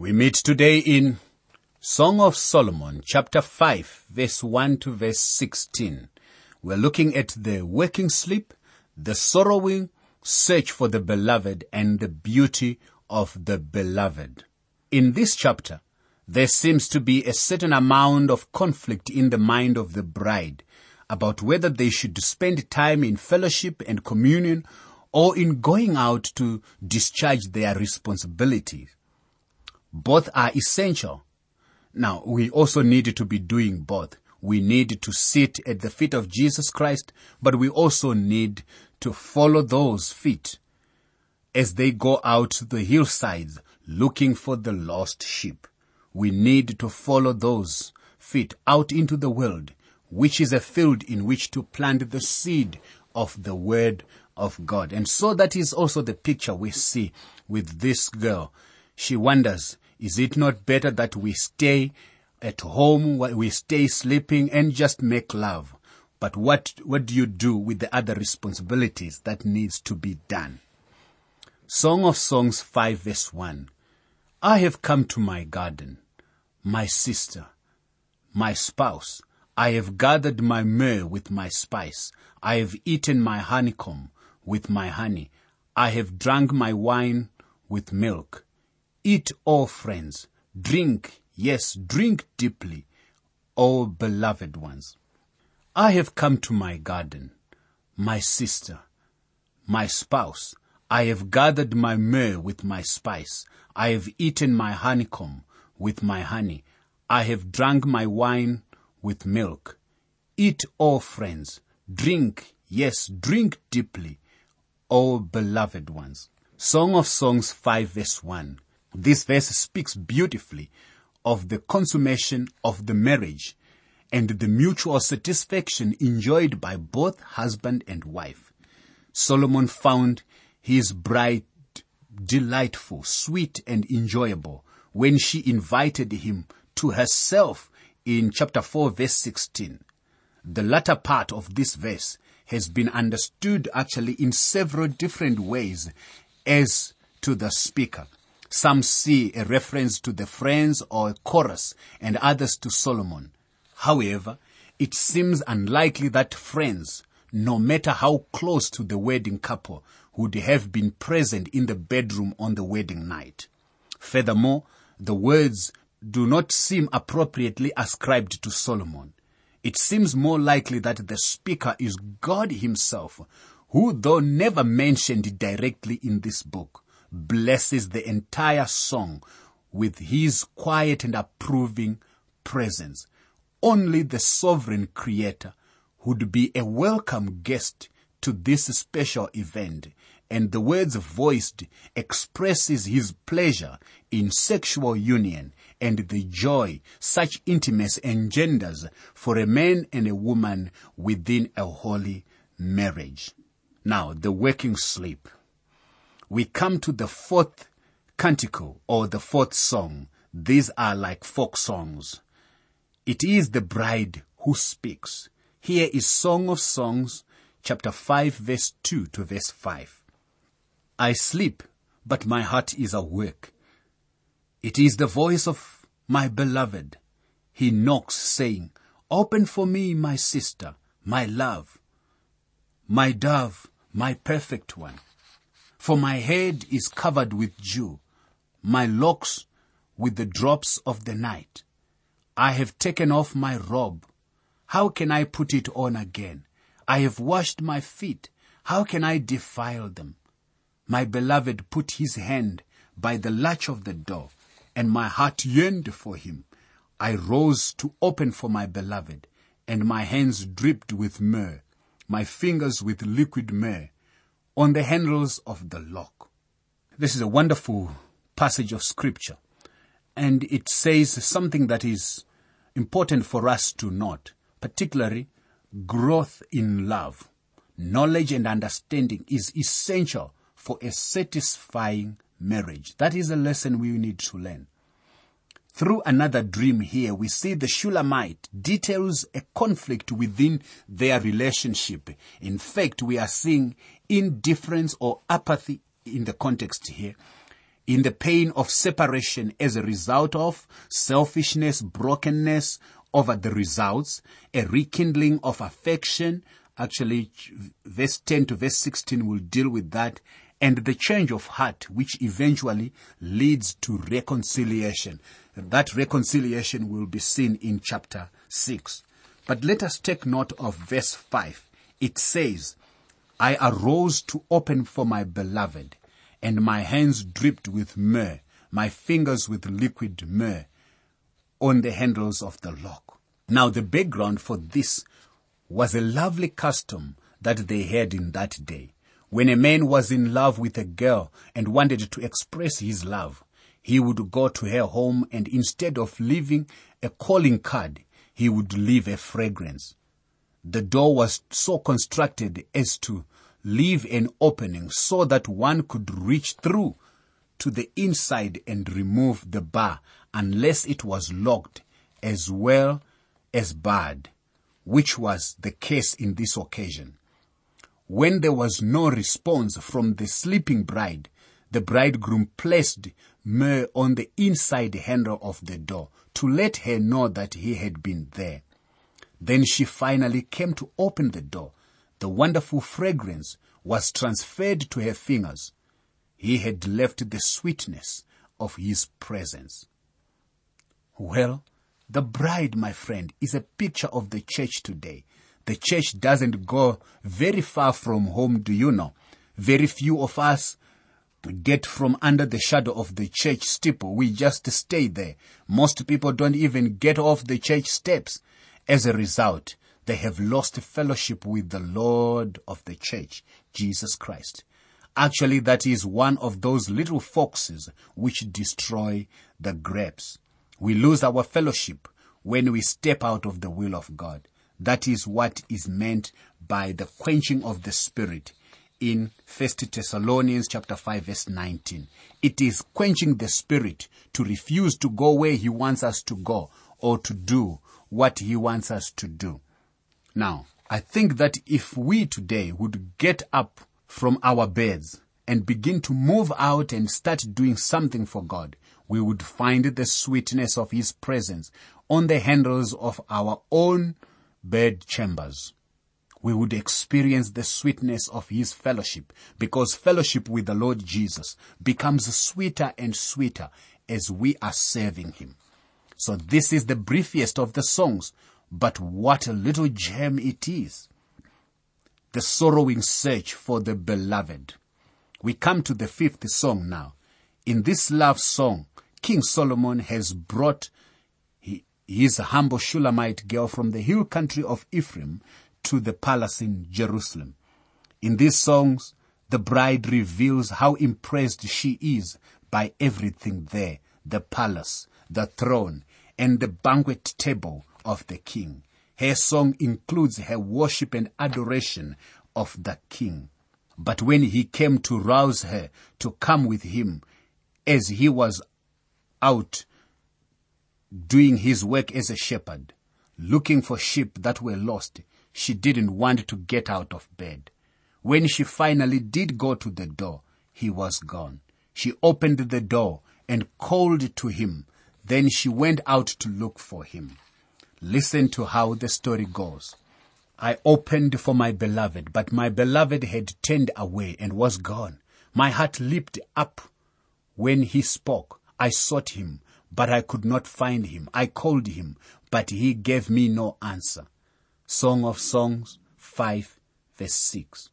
We meet today in Song of Solomon, chapter 5, verse 1 to verse 16. We're looking at the waking sleep, the sorrowing search for the beloved, and the beauty of the beloved. In this chapter, there seems to be a certain amount of conflict in the mind of the bride about whether they should spend time in fellowship and communion or in going out to discharge their responsibilities. Both are essential. Now, we also need to be doing both. We need to sit at the feet of Jesus Christ, but we also need to follow those feet as they go out to the hillsides looking for the lost sheep. We need to follow those feet out into the world, which is a field in which to plant the seed of the word of God. And so that is also the picture we see with this girl. She wonders, is it not better that we stay at home, we stay sleeping and just make love? But what, what do you do with the other responsibilities that needs to be done? Song of Songs 5 verse 1. I have come to my garden, my sister, my spouse. I have gathered my myrrh with my spice. I have eaten my honeycomb with my honey. I have drunk my wine with milk. Eat, all friends. Drink, yes, drink deeply, all beloved ones. I have come to my garden, my sister, my spouse. I have gathered my myrrh with my spice. I have eaten my honeycomb with my honey. I have drunk my wine with milk. Eat, all friends. Drink, yes, drink deeply, all beloved ones. Song of Songs 5 verse 1. This verse speaks beautifully of the consummation of the marriage and the mutual satisfaction enjoyed by both husband and wife. Solomon found his bride delightful, sweet and enjoyable when she invited him to herself in chapter 4 verse 16. The latter part of this verse has been understood actually in several different ways as to the speaker. Some see a reference to the friends or a chorus and others to Solomon. However, it seems unlikely that friends, no matter how close to the wedding couple, would have been present in the bedroom on the wedding night. Furthermore, the words do not seem appropriately ascribed to Solomon. It seems more likely that the speaker is God himself, who though never mentioned directly in this book, blesses the entire song with his quiet and approving presence. Only the sovereign creator would be a welcome guest to this special event and the words voiced expresses his pleasure in sexual union and the joy such intimacy engenders for a man and a woman within a holy marriage. Now, the waking sleep we come to the fourth canticle or the fourth song. These are like folk songs. It is the bride who speaks. Here is Song of Songs, chapter 5, verse 2 to verse 5. I sleep, but my heart is awake. It is the voice of my beloved. He knocks, saying, Open for me, my sister, my love, my dove, my perfect one. For my head is covered with dew, my locks with the drops of the night. I have taken off my robe. How can I put it on again? I have washed my feet. How can I defile them? My beloved put his hand by the latch of the door, and my heart yearned for him. I rose to open for my beloved, and my hands dripped with myrrh, my fingers with liquid myrrh on the handles of the lock. This is a wonderful passage of scripture and it says something that is important for us to note, particularly growth in love. Knowledge and understanding is essential for a satisfying marriage. That is a lesson we need to learn. Through another dream here, we see the Shulamite details a conflict within their relationship. In fact, we are seeing indifference or apathy in the context here. in the pain of separation as a result of selfishness, brokenness over the results, a rekindling of affection. Actually, verse 10 to verse 16 will deal with that and the change of heart, which eventually leads to reconciliation. That reconciliation will be seen in chapter 6. But let us take note of verse 5. It says, I arose to open for my beloved, and my hands dripped with myrrh, my fingers with liquid myrrh on the handles of the lock. Now the background for this was a lovely custom that they had in that day. When a man was in love with a girl and wanted to express his love, he would go to her home and instead of leaving a calling card, he would leave a fragrance. The door was so constructed as to leave an opening so that one could reach through to the inside and remove the bar unless it was locked as well as barred, which was the case in this occasion. When there was no response from the sleeping bride, the bridegroom placed myrrh on the inside handle of the door to let her know that he had been there. Then she finally came to open the door. The wonderful fragrance was transferred to her fingers. He had left the sweetness of his presence. Well, the bride, my friend, is a picture of the church today. The church doesn't go very far from home, do you know? Very few of us get from under the shadow of the church steeple. We just stay there. Most people don't even get off the church steps. As a result, they have lost fellowship with the Lord of the church, Jesus Christ. Actually, that is one of those little foxes which destroy the grapes. We lose our fellowship when we step out of the will of God. That is what is meant by the quenching of the spirit in 1 Thessalonians chapter 5 verse 19. It is quenching the spirit to refuse to go where he wants us to go or to do what he wants us to do. Now, I think that if we today would get up from our beds and begin to move out and start doing something for God, we would find the sweetness of His presence on the handles of our own bed chambers. We would experience the sweetness of His fellowship because fellowship with the Lord Jesus becomes sweeter and sweeter as we are serving Him. So this is the briefest of the songs, but what a little gem it is. The sorrowing search for the beloved. We come to the fifth song now. In this love song, King Solomon has brought his humble Shulamite girl from the hill country of Ephraim to the palace in Jerusalem. In these songs, the bride reveals how impressed she is by everything there, the palace, the throne, and the banquet table of the king. Her song includes her worship and adoration of the king. But when he came to rouse her to come with him, as he was out doing his work as a shepherd, looking for sheep that were lost, she didn't want to get out of bed. When she finally did go to the door, he was gone. She opened the door and called to him. Then she went out to look for him. Listen to how the story goes. I opened for my beloved, but my beloved had turned away and was gone. My heart leaped up when he spoke. I sought him, but I could not find him. I called him, but he gave me no answer. Song of Songs 5 verse 6.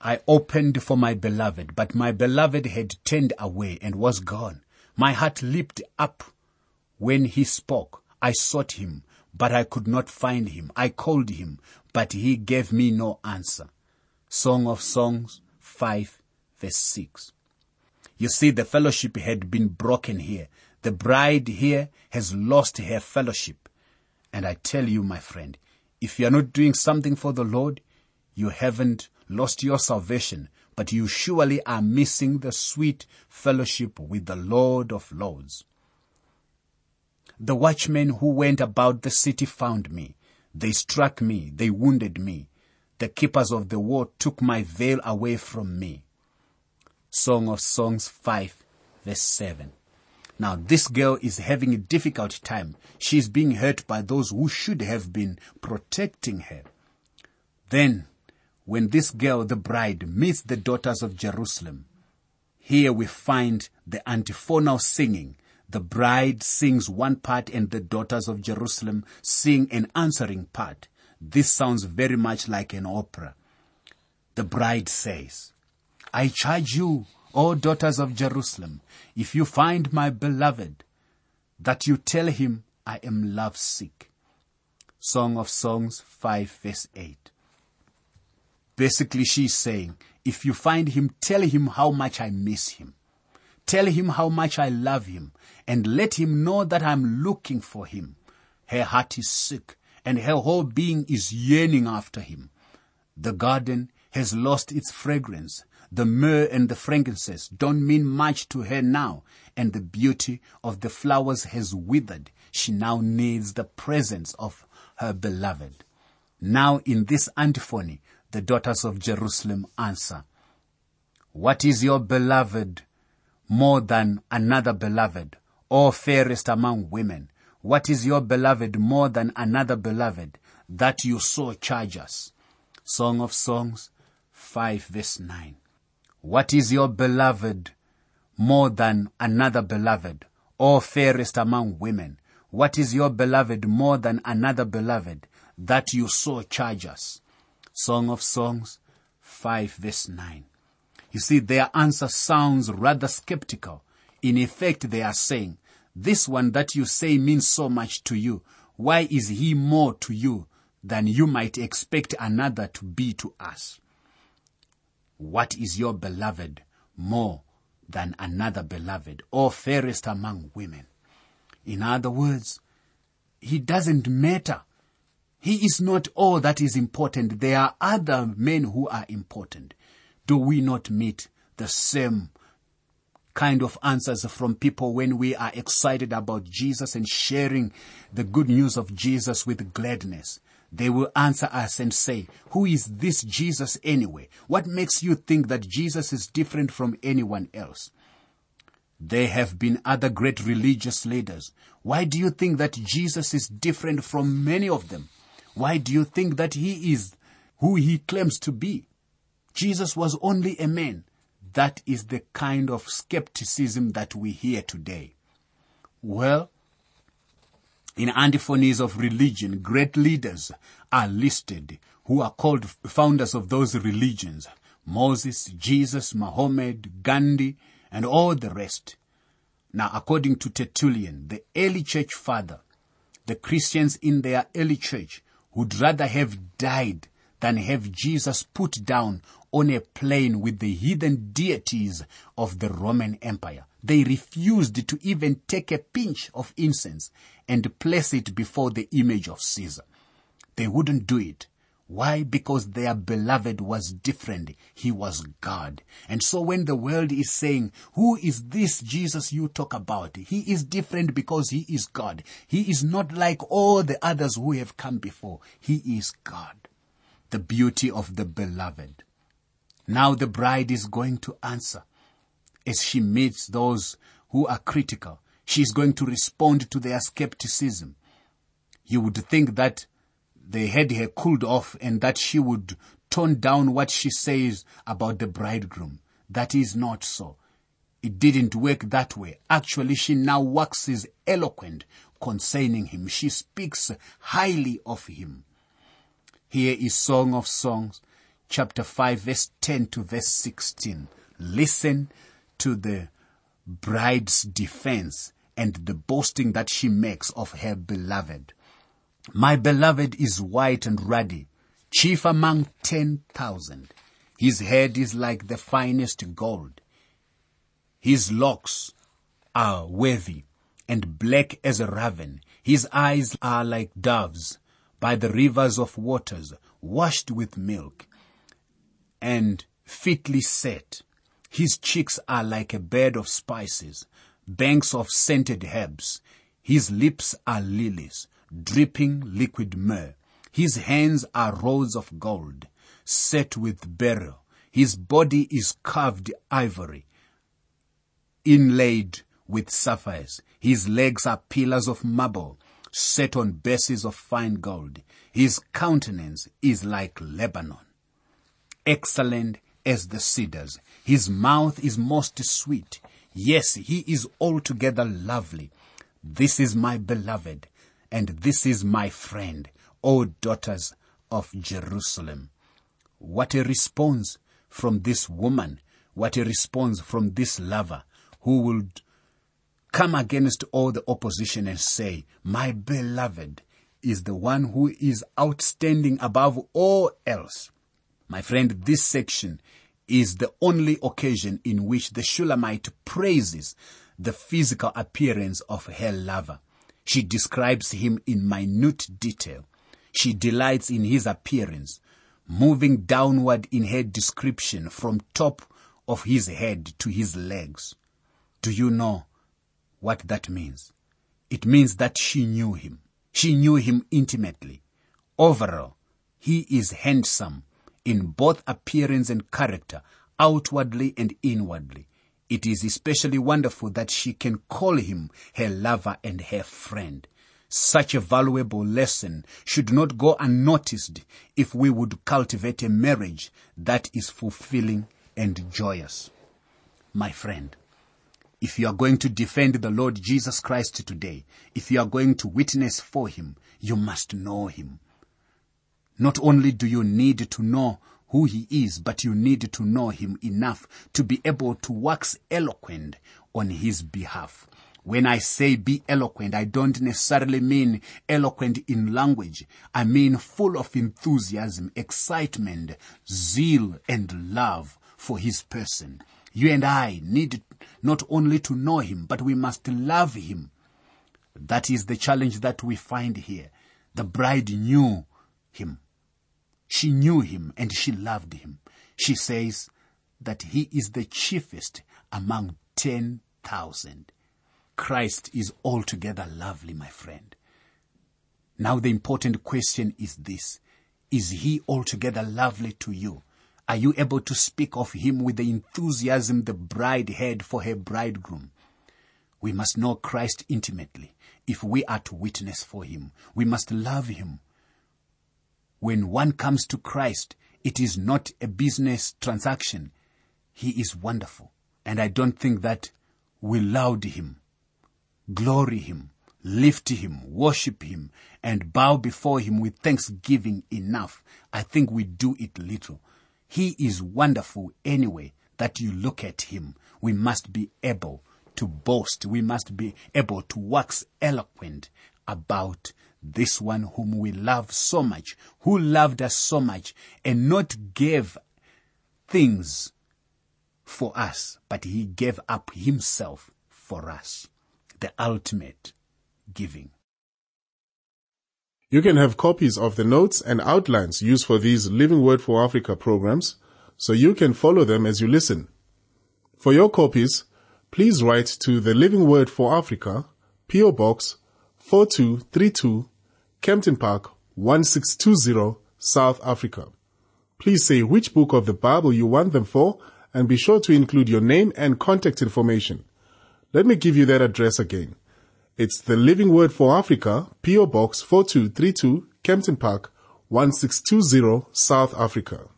I opened for my beloved, but my beloved had turned away and was gone. My heart leaped up when he spoke. I sought him, but I could not find him. I called him, but he gave me no answer. Song of Songs 5 verse 6. You see, the fellowship had been broken here. The bride here has lost her fellowship. And I tell you, my friend, if you are not doing something for the Lord, you haven't lost your salvation, but you surely are missing the sweet fellowship with the Lord of Lords. The watchmen who went about the city found me. They struck me. They wounded me. The keepers of the wall took my veil away from me. Song of Songs 5 verse 7. Now this girl is having a difficult time. She's being hurt by those who should have been protecting her. Then, when this girl, the bride, meets the daughters of Jerusalem, here we find the antiphonal singing. The bride sings one part and the daughters of Jerusalem sing an answering part. This sounds very much like an opera. The bride says, I charge you, O daughters of Jerusalem, if you find my beloved, that you tell him I am lovesick. Song of Songs 5 verse 8. Basically she's saying, if you find him, tell him how much I miss him. Tell him how much I love him and let him know that I'm looking for him. Her heart is sick and her whole being is yearning after him. The garden has lost its fragrance the myrrh and the frankincense don't mean much to her now, and the beauty of the flowers has withered. She now needs the presence of her beloved. Now in this antiphony, the daughters of Jerusalem answer, What is your beloved more than another beloved, or fairest among women? What is your beloved more than another beloved, that you so charge us? Song of Songs 5 verse 9. What is your beloved more than another beloved, or fairest among women? What is your beloved more than another beloved, that you so charge us? Song of Songs 5 verse 9. You see, their answer sounds rather skeptical. In effect, they are saying, this one that you say means so much to you. Why is he more to you than you might expect another to be to us? What is your beloved more than another beloved or fairest among women? In other words, he doesn't matter. He is not all that is important. There are other men who are important. Do we not meet the same kind of answers from people when we are excited about Jesus and sharing the good news of Jesus with gladness? they will answer us and say, who is this Jesus anyway? What makes you think that Jesus is different from anyone else? There have been other great religious leaders. Why do you think that Jesus is different from many of them? Why do you think that he is who he claims to be? Jesus was only a man. That is the kind of skepticism that we hear today. Well, in antiphonies of religion, great leaders are listed who are called founders of those religions. Moses, Jesus, Muhammad, Gandhi, and all the rest. Now, according to Tertullian, the early church father, the Christians in their early church would rather have died than have Jesus put down on a plane with the heathen deities of the Roman Empire. They refused to even take a pinch of incense and place it before the image of Caesar. They wouldn't do it. Why? Because their beloved was different. He was God. And so when the world is saying, who is this Jesus you talk about? He is different because he is God. He is not like all the others who have come before. He is God. The beauty of the beloved. Now the bride is going to answer. As she meets those who are critical, she is going to respond to their skepticism. You would think that they had her cooled off and that she would tone down what she says about the bridegroom. That is not so. It didn't work that way. Actually, she now waxes eloquent concerning him. She speaks highly of him. Here is Song of Songs chapter 5 verse 10 to verse 16. Listen to the bride's defense and the boasting that she makes of her beloved. My beloved is white and ruddy, chief among ten thousand. His head is like the finest gold. His locks are wavy and black as a raven. His eyes are like doves by the rivers of waters, washed with milk and fitly set. His cheeks are like a bed of spices, banks of scented herbs. His lips are lilies, dripping liquid myrrh. His hands are rows of gold, set with beryl. His body is carved ivory. inlaid with sapphires. His legs are pillars of marble set on bases of fine gold. His countenance is like Lebanon, excellent as the cedars. His mouth is most sweet. Yes, he is altogether lovely. This is my beloved, and this is my friend, O daughters of Jerusalem. What a response from this woman. What a response from this lover who will come against all the opposition and say, my beloved is the one who is outstanding above all else. My friend, this section is the only occasion in which the Shulamite praises the physical appearance of her lover. She describes him in minute detail. She delights in his appearance, moving downward in her description from top of his head to his legs. Do you know what that means? It means that she knew him. She knew him intimately. Overall, he is handsome in both appearance and character, outwardly and inwardly. It is especially wonderful that she can call him her lover and her friend. Such a valuable lesson should not go unnoticed if we would cultivate a marriage that is fulfilling and joyous. My friend, if you are going to defend the Lord Jesus Christ today, if you are going to witness for him, you must know him. Not only do you need to know who he is, but you need to know him enough to be able to wax eloquent on his behalf. When I say be eloquent, I don't necessarily mean eloquent in language. I mean full of enthusiasm, excitement, zeal, and love for his person. You and I need not only to know him, but we must love him. That is the challenge that we find here. The bride knew him. She knew him and she loved him. She says that he is the chiefest among 10,000. Christ is altogether lovely, my friend. Now the important question is this. Is he altogether lovely to you? Are you able to speak of him with the enthusiasm the bride had for her bridegroom? We must know Christ intimately if we are to witness for him. We must love him. When one comes to Christ, it is not a business transaction. He is wonderful. And I don't think that we laud him, glory him, lift him, worship him, and bow before him with thanksgiving enough. I think we do it little. He is wonderful anyway that you look at him. We must be able to boast. We must be able to wax eloquent about this one whom we love so much, who loved us so much and not gave things for us, but he gave up himself for us. The ultimate giving. You can have copies of the notes and outlines used for these Living Word for Africa programs so you can follow them as you listen. For your copies, please write to the Living Word for Africa, PO Box 4232, Kempton Park 1620, South Africa. Please say which book of the Bible you want them for and be sure to include your name and contact information. Let me give you that address again. It's the Living Word for Africa, PO Box 4232, Kempton Park, 1620, South Africa.